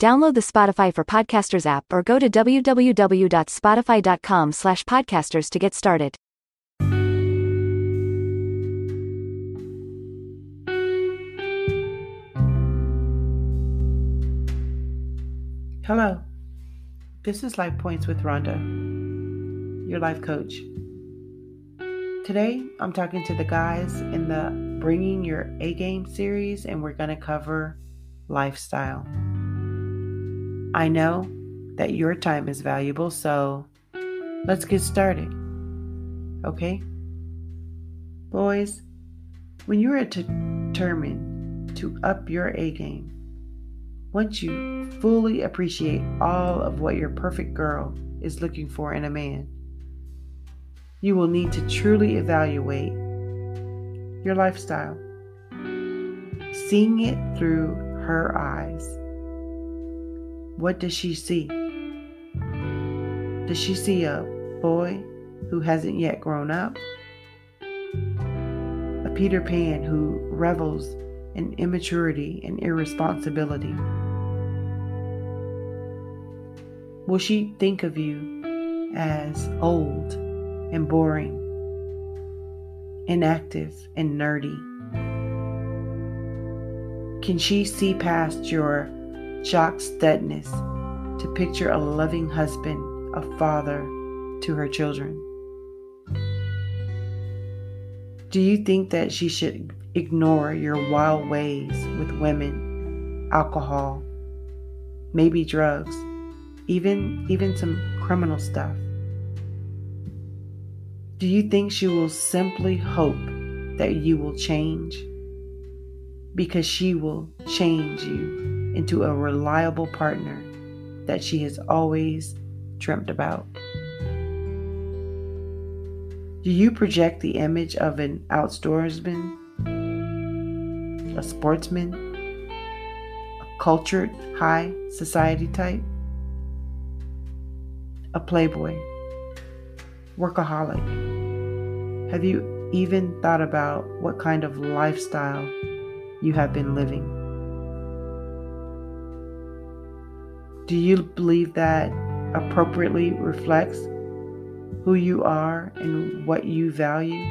Download the Spotify for Podcasters app or go to www.spotify.com slash podcasters to get started. Hello, this is Life Points with Rhonda, your life coach. Today, I'm talking to the guys in the Bringing Your A Game series, and we're going to cover lifestyle. I know that your time is valuable, so let's get started. Okay? Boys, when you are determined to up your A game, once you fully appreciate all of what your perfect girl is looking for in a man, you will need to truly evaluate your lifestyle, seeing it through her eyes. What does she see? Does she see a boy who hasn't yet grown up? A Peter Pan who revels in immaturity and irresponsibility? Will she think of you as old and boring, inactive and nerdy? Can she see past your jock studness to picture a loving husband, a father to her children? Do you think that she should ignore your wild ways with women, alcohol, maybe drugs, even even some criminal stuff? Do you think she will simply hope that you will change? Because she will change you into a reliable partner that she has always dreamt about. Do you project the image of an outdoorsman, a sportsman, a cultured high society type, a playboy, workaholic? Have you even thought about what kind of lifestyle you have been living? Do you believe that appropriately reflects who you are and what you value?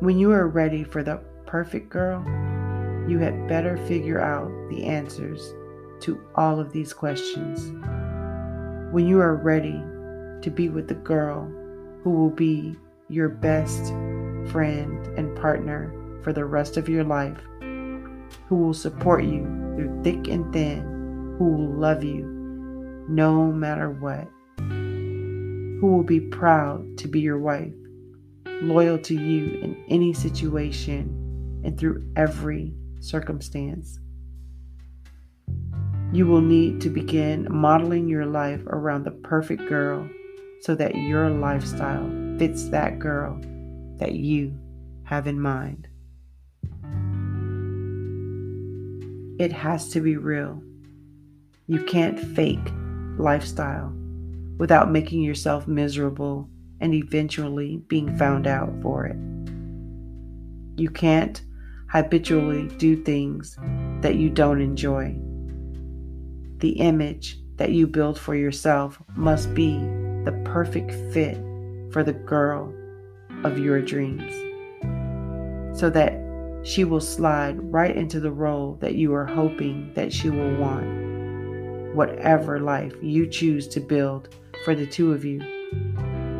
When you are ready for the perfect girl, you had better figure out the answers to all of these questions. When you are ready to be with the girl who will be your best friend and partner for the rest of your life, who will support you through thick and thin, who will love you no matter what, who will be proud to be your wife, loyal to you in any situation and through every circumstance. You will need to begin modeling your life around the perfect girl so that your lifestyle fits that girl that you have in mind. It has to be real. You can't fake lifestyle without making yourself miserable and eventually being found out for it. You can't habitually do things that you don't enjoy. The image that you build for yourself must be the perfect fit for the girl of your dreams so that she will slide right into the role that you are hoping that she will want. Whatever life you choose to build for the two of you,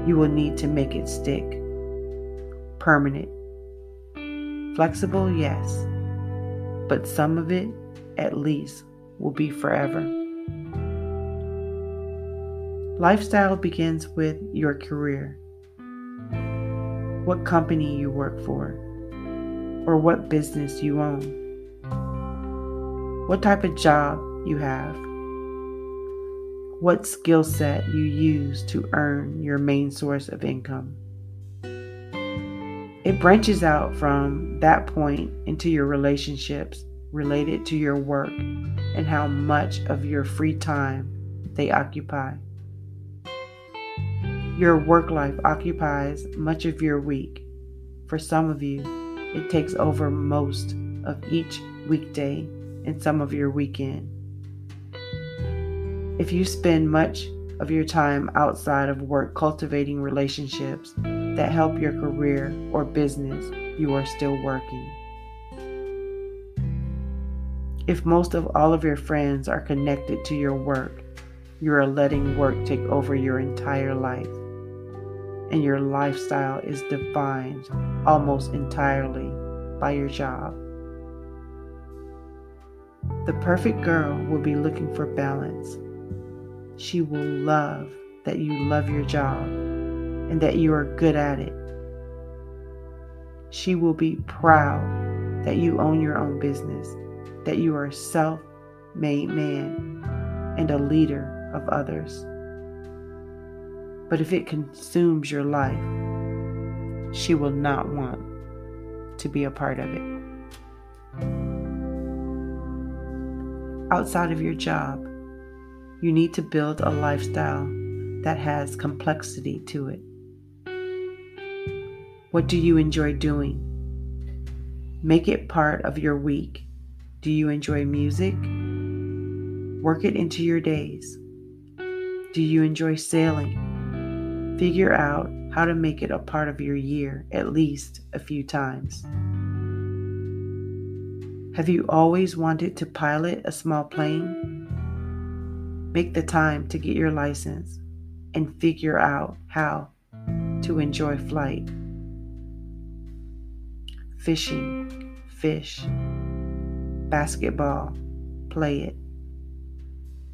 you will need to make it stick. Permanent. Flexible, yes, but some of it, at least, will be forever. Lifestyle begins with your career. What company you work for, or what business you own. What type of job you have, what skill set you use to earn your main source of income. It branches out from that point into your relationships related to your work and how much of your free time they occupy. Your work life occupies much of your week. For some of you, it takes over most of each weekday and some of your weekend. If you spend much of your time outside of work cultivating relationships that help your career or business, you are still working. If most of all of your friends are connected to your work, you are letting work take over your entire life. And your lifestyle is defined almost entirely by your job. The perfect girl will be looking for balance. She will love that you love your job and that you are good at it. She will be proud that you own your own business, that you are a self made man and a leader of others. But if it consumes your life, she will not want to be a part of it. Outside of your job, you need to build a lifestyle that has complexity to it. What do you enjoy doing? Make it part of your week. Do you enjoy music? Work it into your days. Do you enjoy sailing? Figure out how to make it a part of your year at least a few times. Have you always wanted to pilot a small plane? Make the time to get your license and figure out how to enjoy flight. Fishing, fish, basketball, play it.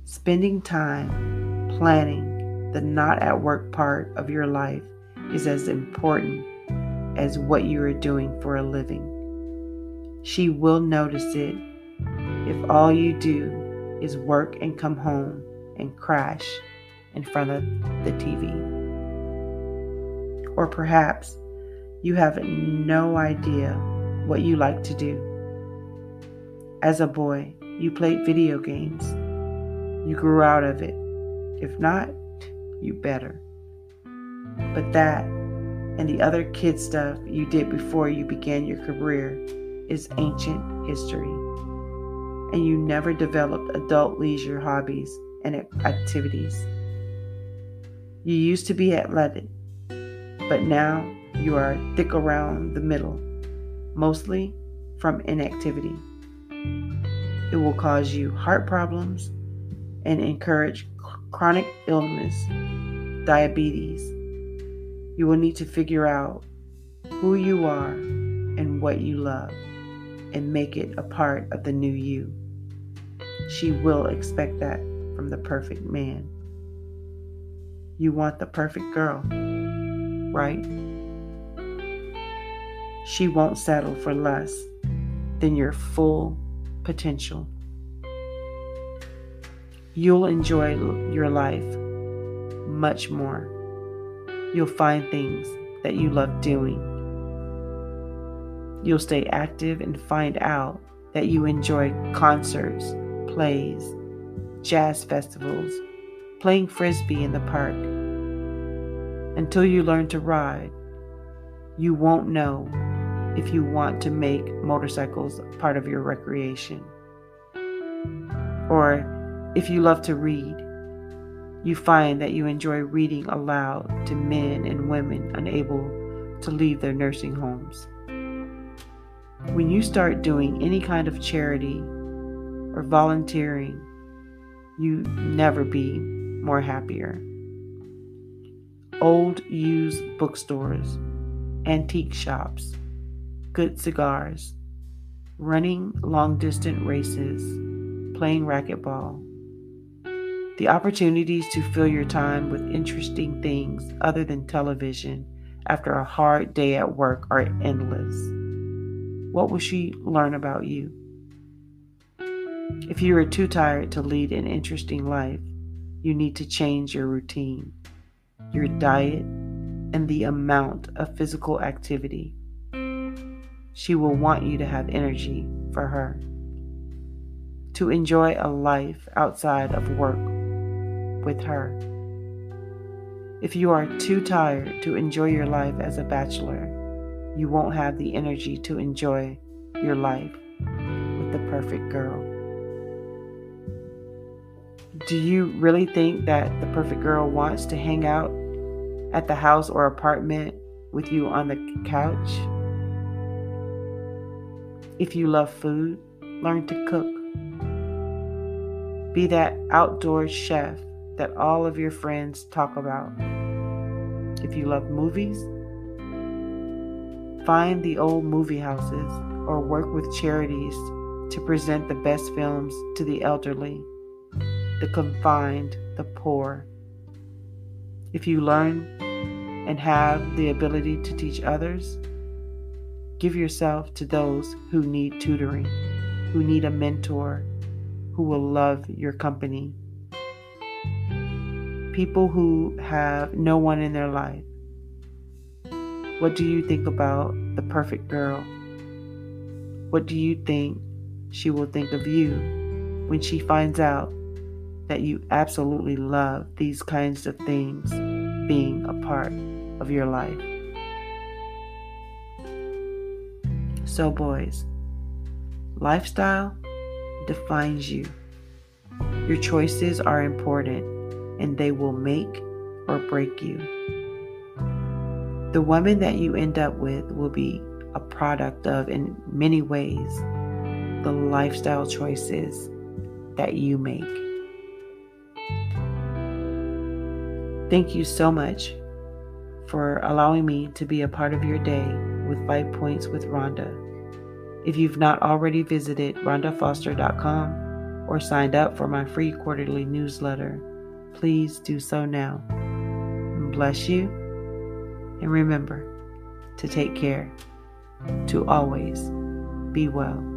Spending time planning the not at work part of your life is as important as what you are doing for a living. She will notice it if all you do is work and come home and crash in front of the TV. Or perhaps you have no idea what you like to do. As a boy, you played video games. You grew out of it. If not, you better. But that and the other kid stuff you did before you began your career is ancient history. And you never developed adult leisure hobbies and activities. You used to be athletic, but now you are thick around the middle, mostly from inactivity. It will cause you heart problems and encourage chronic illness, diabetes. You will need to figure out who you are and what you love and make it a part of the new you. She will expect that from the perfect man. You want the perfect girl, right? She won't settle for less than your full potential. You'll enjoy your life much more. You'll find things that you love doing. You'll stay active and find out that you enjoy concerts, plays, jazz festivals, playing frisbee in the park. Until you learn to ride, you won't know if you want to make motorcycles part of your recreation. Or if you love to read, you find that you enjoy reading aloud to men and women unable to leave their nursing homes. When you start doing any kind of charity or volunteering you never be more happier. Old used bookstores, antique shops, good cigars, running long distance races, playing racquetball. The opportunities to fill your time with interesting things other than television after a hard day at work are endless. What will she learn about you? If you are too tired to lead an interesting life, you need to change your routine, your diet, and the amount of physical activity. She will want you to have energy for her, to enjoy a life outside of work with her. If you are too tired to enjoy your life as a bachelor, you won't have the energy to enjoy your life with the perfect girl. Do you really think that the perfect girl wants to hang out at the house or apartment with you on the couch? If you love food, learn to cook. Be that outdoor chef that all of your friends talk about. If you love movies, find the old movie houses or work with charities to present the best films to the elderly, the confined, the poor. If you learn and have the ability to teach others, give yourself to those who need tutoring, who need a mentor, who will love your company. People who have no one in their life. What do you think about the perfect girl? What do you think she will think of you when she finds out that you absolutely love these kinds of things being a part of your life? So, boys, lifestyle defines you. Your choices are important and they will make or break you. The woman that you end up with will be a product of, in many ways, the lifestyle choices that you make. Thank you so much for allowing me to be a part of your day with Life Points with Rhonda. If you've not already visited rhondafoster.com or signed up for my free quarterly newsletter, please do so now. Bless you, and remember to take care, to always be well.